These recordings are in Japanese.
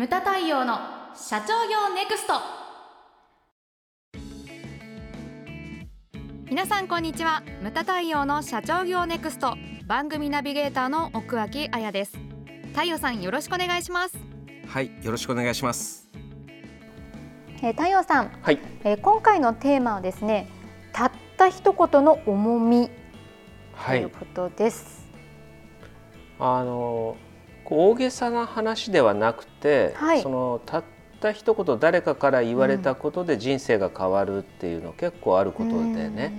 ムタ太陽の社長業ネクスト。皆さんこんにちは。ムタ太陽の社長業ネクスト。番組ナビゲーターの奥脇彩です。太陽さんよろしくお願いします。はいよろしくお願いします。えー、太陽さん、はい。えー、今回のテーマはですねたった一言の重みということです、あの大げさな話ではなくて、はい、そのたった一言誰かから言われたことで人生が変わるっていうの結構あることでね、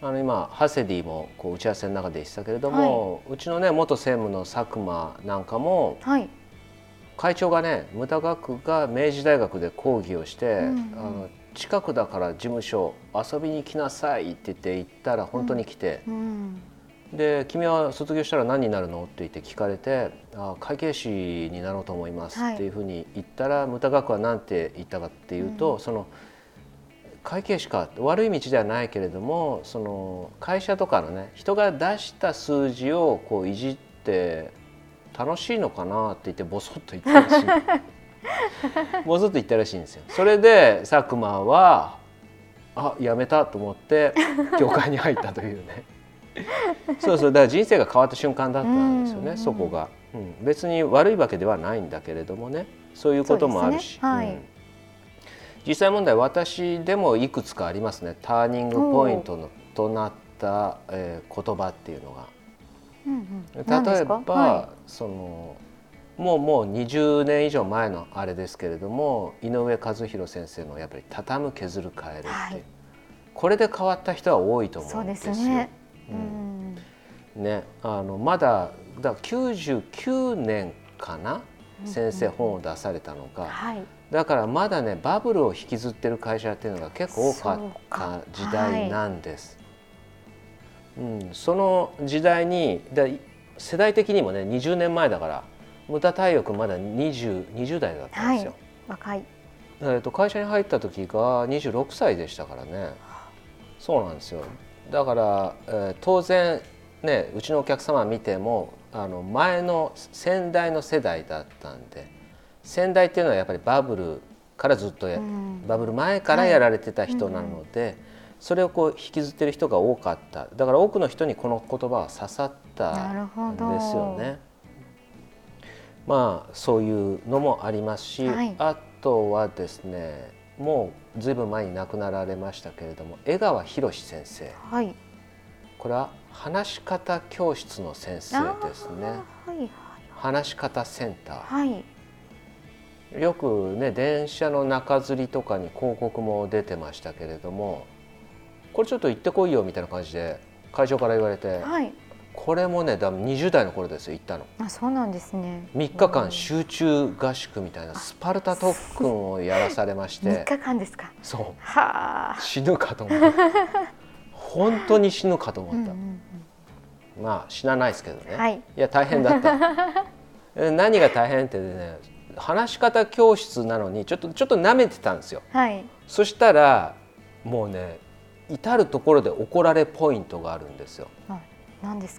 あの今ハセディもこう打ち合わせの中で言ってたけれども、はい、うちのね元専務の佐久間なんかも、はい、会長がね無駄学が明治大学で講義をして、うんうん、あの近くだから事務所遊びに来なさいって言って行ったら本当に来て、うん。うんで「君は卒業したら何になるの?」って言って聞かれて「あ会計士になろうと思います」っていうふうに言ったら、はい、無駄学は何て言ったかっていうと、うん、その会計士か悪い道ではないけれどもその会社とかのね人が出した数字をこういじって楽しいのかなって言ってボソッと言ったらしいボソッと言ったらしいんですよ。それで佐久間はあやめたと思って業界に入ったというね。そうそうだから人生が変わった瞬間だったんですよね、そこが、うん、別に悪いわけではないんだけれどもねそういうこともあるし、ね。はい。うん、実際問題私でもいくつかありますね。ターニングポイントのとなった、えー、言葉っていうのが。うんうん、例えば、はい、そのもうもう20年以上前のあれですけれども井上和弘先生のやっぱり「畳む削る変える」って、はい、これで変わった人は多いと思うんですよ。すねうん、ねあのまだだ99年かな、先生本を出されたのが、はい、だからまだねバブルを引きずってる会社っていうのが結構多かった時代なんです。うん、その時代にだ世代的にもね20年前だから無駄体力まだ 20, 20代だったんですよ。はい、若い。えと会社に入った時が26歳でしたからね。そうなんですよだから、えー、当然ねうちのお客様見てもあの前の先代の世代だったんで先代っていうのはやっぱりバブルからずっと、うん、バブル前からやられてた人なので、はい。うん、それをこう引きずってる人が多かった。だから多くの人にこの言葉は刺さったんですよね。まあそういうのもありますし、はい、あとはですねもうずいぶん前に亡くなられましたけれども江川博先生、はい、これは話し方教室の先生ですね、はいはい、話し方センター、はい、よくね電車の中吊りとかに広告も出てましたけれどもこれちょっと行ってこいよみたいな感じで会長から言われて、はい、これもねだ20代の頃ですよ行ったの。あそうなんですね。3日間集中合宿みたいなスパルタ特訓をやらされまして。3日間ですか？そう。は死ぬかと思った本当に死ぬかと思った、うんうん、まあ死なないですけどね、はい、いや大変だった。何が大変ってね話し方教室なのにちょっとちょっと舐めてたんですよ、はい、そしたらもうね至る所で怒られポイントがあるんですよ、はい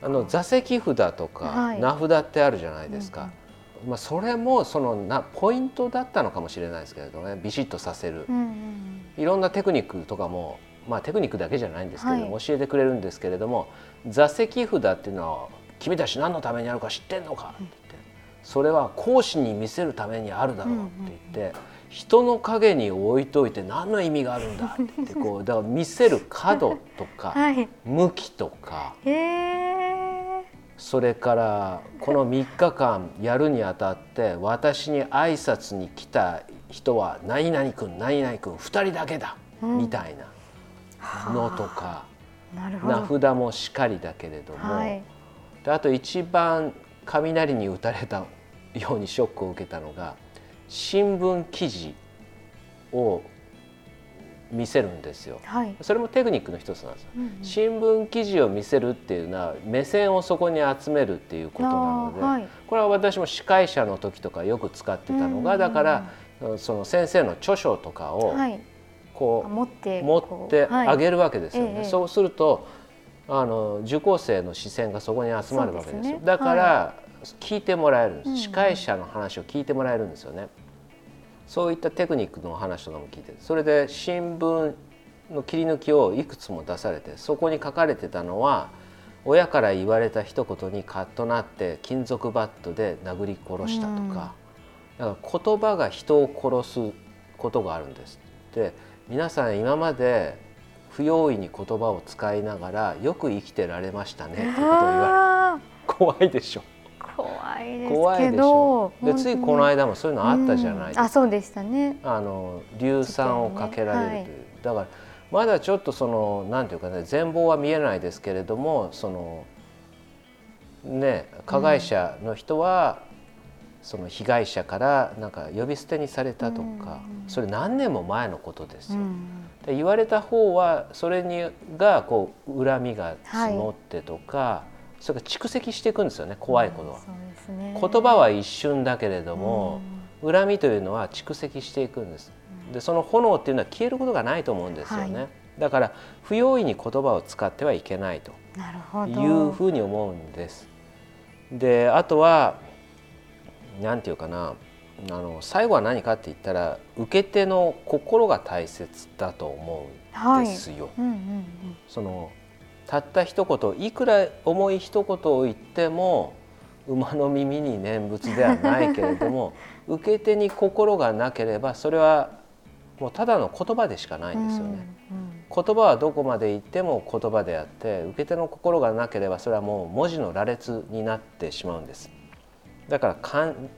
あの座席札とか名札ってあるじゃないですか、はいうんうん、まあ、それもそのなポイントだったのかもしれないですけれどね。ビシッとさせる、うんうん、いろんなテクニックとかも、まあ、テクニックだけじゃないんですけれども、はい、教えてくれるんですけれども座席札っていうのは「君たち何のためにあるか知ってんのか?」って言って、それは講師に見せるためにあるだろうって言って。うんうん人の影に置いといて何の意味があるんだ？ってこうだから見せる角とか、はい、向きとか、それからこの3日間やるにあたって私に挨拶に来た人は何々君何々君2人だけだ、うん、みたいなのとか名札もしかりだけれども、あと一番雷に打たれたようにショックを受けたのが新聞記事を見せるんですよ、はい、それもテクニックの一つなんですよ、うんうん、新聞記事を見せるっていうのは目線をそこに集めるっていうことなので、はい、これは私も司会者の時とかよく使ってたのが、うんうん、だからその先生の著書とかをこう、持って持ってあげるわけですよね、そうするとあの受講生の視線がそこに集まるわけですよ、ね、だから、聞いてもらえるんです、司会者の話を聞いてもらえるんですよね。そういったテクニックの話とかも聞いてそれで新聞の切り抜きをいくつも出されてそこに書かれてたのは親から言われた一言にカッとなって金属バットで殴り殺したとか,、だから言葉が人を殺すことがあるんですで皆さん今まで不用意に言葉を使いながらよく生きてられましたねっていうことを言われ怖いでしょ怖いですけど。でついこの間もそういうのあったじゃないですか、うん、あそうでしたね。あの硫酸をかけられる。という、ねはい、だからまだちょっとそのなんていうかね全貌は見えないですけれどもそのね加害者の人は、その被害者からなんか呼び捨てにされたとか、それ何年も前のことですよ。で言われた方はそれにがこう恨みが募ってとか、はい、それが蓄積していくんですよね怖いことは、うんね、言葉は一瞬だけれども、恨みというのは蓄積していくんです。でその炎っていうのは消えることがないと思うんですよね。はい、だから不用意に言葉を使ってはいけないと。いうふうに思うんです。であとは何て言うかなあの最後は何かって言ったら受け手の心が大切だと思うんですよ。そのたった一言いくら重い一言を言っても馬の耳に念仏ではないけれども 受け手に心がなければそれはもうただの言葉でしかないんですよね。言葉はどこまで言っても言葉であって受け手の心がなければそれはもう文字の羅列になってしまうんです。だからかん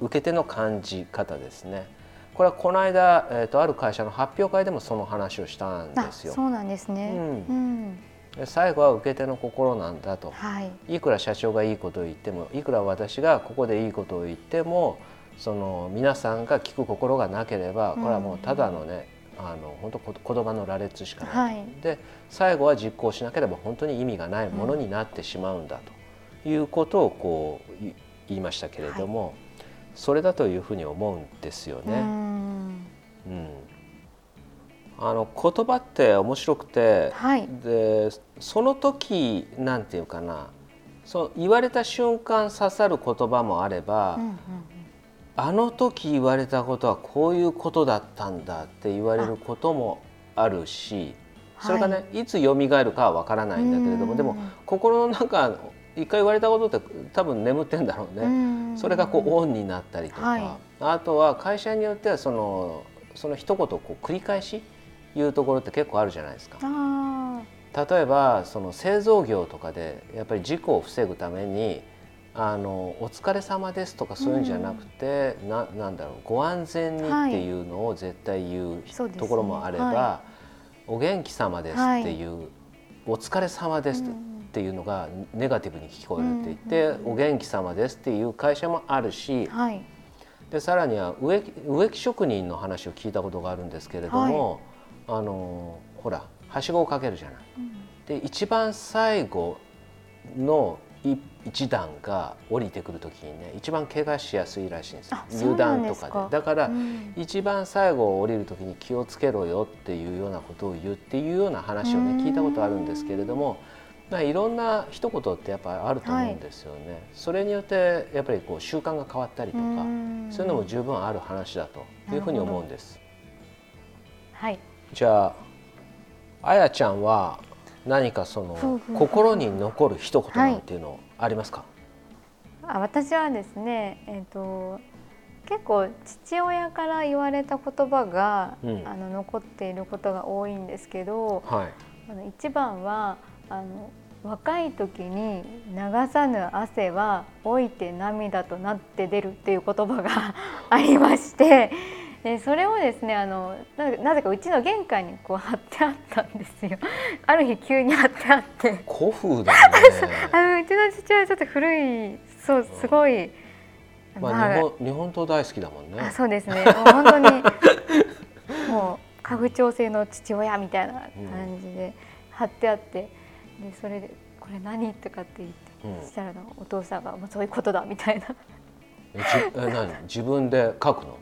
受け手の感じ方ですね。これはこの間、えーと、ある会社の発表会でもその話をしたんですよ。そうなんですね、うんうん、最後は受け手の心なんだと、はい、いくら社長がいいことを言ってもいくら私がここでいいことを言ってもその皆さんが聞く心がなければこれはもうただのね、うん、あの本当言葉の羅列しかない、はい、で最後は実行しなければ本当に意味がないものになってしまうんだと。いうことをこう言いましたけれども。はい。それだというふうに思うんですよね。うん、うん、あの言葉って面白くて、はい、でその時なんていうかなそう言われた瞬間刺さる言葉もあれば、うんうんうん、あの時言われたことはこういうことだったんだって言われることもあるしそれがね、はい、いつ蘇るかはわからないんだけれどもでも心の中一回言われたことって多分眠ってんだろうね。それがこうオンになったりとか、はい、あとは会社によってはそのその一言こう繰り返し言うところって結構あるじゃないですか。例えばその製造業とかでやっぱり事故を防ぐためにあのお疲れ様ですとかそういうんじゃなくて、うん、ななんだろうご安全にっていうのを絶対言う、はい、ところもあれば、ねはい、お元気様ですっていう、はい、お疲れ様ですっていうのがネガティブに聞こえるって言って、うんうん、お元気様ですっていう会社もあるし、はい、でさらには植木植木職人の話を聞いたことがあるんですけれども、はい、あのほらはしごをかけるじゃない。うん、で一番最後の一段が降りてくる時にね一番怪我しやすいらしいんです油断とかで。だから、うん、一番最後降りる時に気をつけろよっていうようなことを言うっていうような話をね聞いたことあるんですけれどもまあ、いろんな一言ってやっぱあると思うんですよね、はい、それによってやっぱりこう習慣が変わったりとかそういうのも十分ある話だというふうに思うんです。はい、じゃああやちゃんは何かその心に残る一言なんていうのありますか、はい、あ私はですね、えーと、結構父親から言われた言葉が、うん、あの残っていることが多いんですけど、はい、あの一番はあの若い時に流さぬ汗は老いて涙となって出るっていう言葉が ありましてでそれをですねあのなぜかうちの玄関にこう貼ってあったんですよ。ある日急に貼ってあって。古風だね。あのうちの父はちょっと古いそうすごい、まあ、日本日本刀大好きだもんね。そうですね。もう本当に もう家具調整の父親みたいな感じで貼ってあって。うんでそれで「これ何?」とかって言って、うん、したらお父さんが「もうそういうことだ」みたいな。えじえ何？自分で書くの？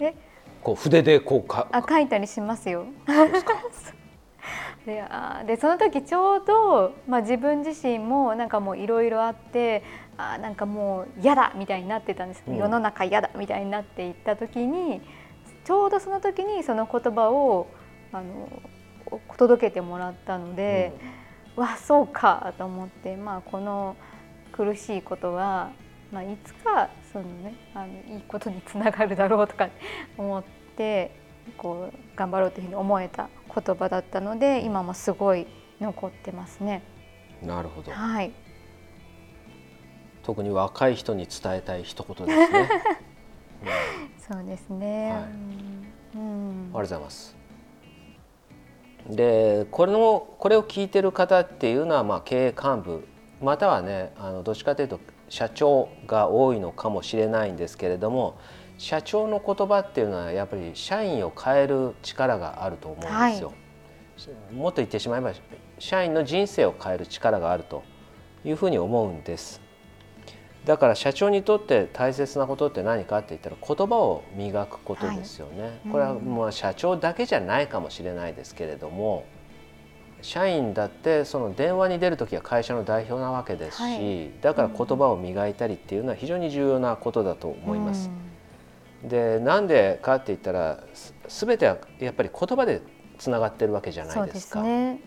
えこう筆でこうかあ書いたりしますよ。であでその時ちょうど、まあ、自分自身もなんかもういろいろあってあなんかもう嫌だみたいになってたんです、うん、世の中嫌だみたいになっていった時にちょうどその時にその言葉をあの届けてもらったので、うん、わそうかと思って、まあ、この苦しいことは、まあ、いつかその、ね、あのいいことにつながるだろうとか思ってこう頑張ろうというふうに思えた言葉だったので今もすごい残ってますね。なるほど、はい、特に若い人に伝えたい一言ですね。うん、そうですね、はい、うん、ありがとうございます。でこれのこれを聞いてる方っていうのはまあ経営幹部またはねあのどっちかというと社長が多いのかもしれないんですけれども社長の言葉っていうのはやっぱり社員を変える力があると思うんですよ。はい、もっと言ってしまえば社員の人生を変える力があるというふうに思うんです。だから社長にとって大切なことって何かって言ったら言葉を磨くことですよね。はい、これはまあ社長だけじゃないかもしれないですけれども社員だってその電話に出る時は会社の代表なわけですし、はい、だから言葉を磨いたりっていうのは非常に重要なことだと思います。うん、でなんでかって言ったら全てはやっぱり言葉でつながってるわけじじゃないですか。で、ね、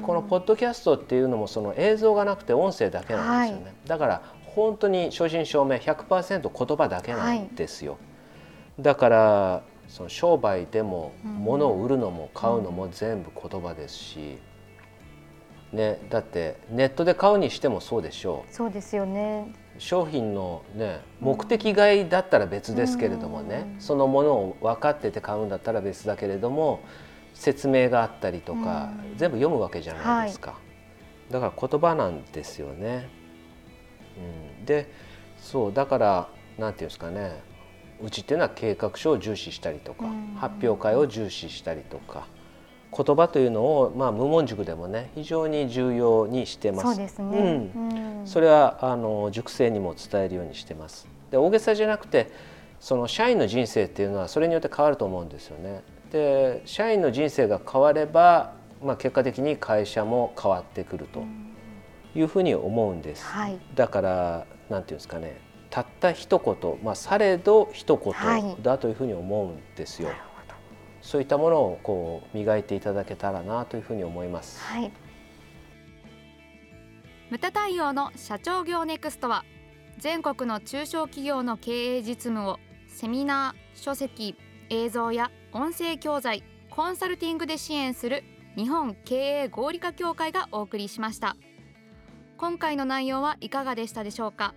このポッドキャストっていうのもその映像がなくて音声だけなんですよね。はい、だから本当に正真正銘100%言葉だけなんですよ。はい、だからその商売でも物を売るのも買うのも全部言葉ですし、ね、だってネットで買うにしてもそうでしょう。そうですよね。商品の、ね、目的買いだったら別ですけれどもね、そのものを分かってて買うんだったら別だけれども説明があったりとか、全部読むわけじゃないですか、はい、だから言葉なんですよね。うん、でそうだからなんていうんですかね。うちっていうのは計画書を重視したりとか、発表会を重視したりとか言葉というのを、まあ、無門塾でもね非常に重要にしてます。そうですね、うん、それはあの塾生にも伝えるようにしてます。で大げさじゃなくてその社員の人生っていうのはそれによって変わると思うんですよね。で社員の人生が変われば、まあ、結果的に会社も変わってくると。いうふうに思うんです。はい、だからなんていうんですかねたった一言、まあ、されど一言だというふうに思うんですよ。はい、そういったものをこう磨いていただけたらなというふうに思います。はい、無駄対応の社長業ネクストは全国の中小企業の経営実務をセミナー、書籍、映像や音声教材、コンサルティングで支援する日本経営合理化協会がお送りしました。今回の内容はいかがでしたでしょうか？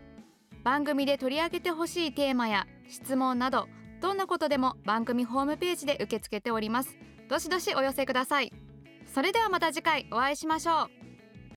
番組で取り上げてほしいテーマや質問などどんなことでも番組ホームページで受け付けております。どしどしお寄せください。それではまた次回お会いしましょう。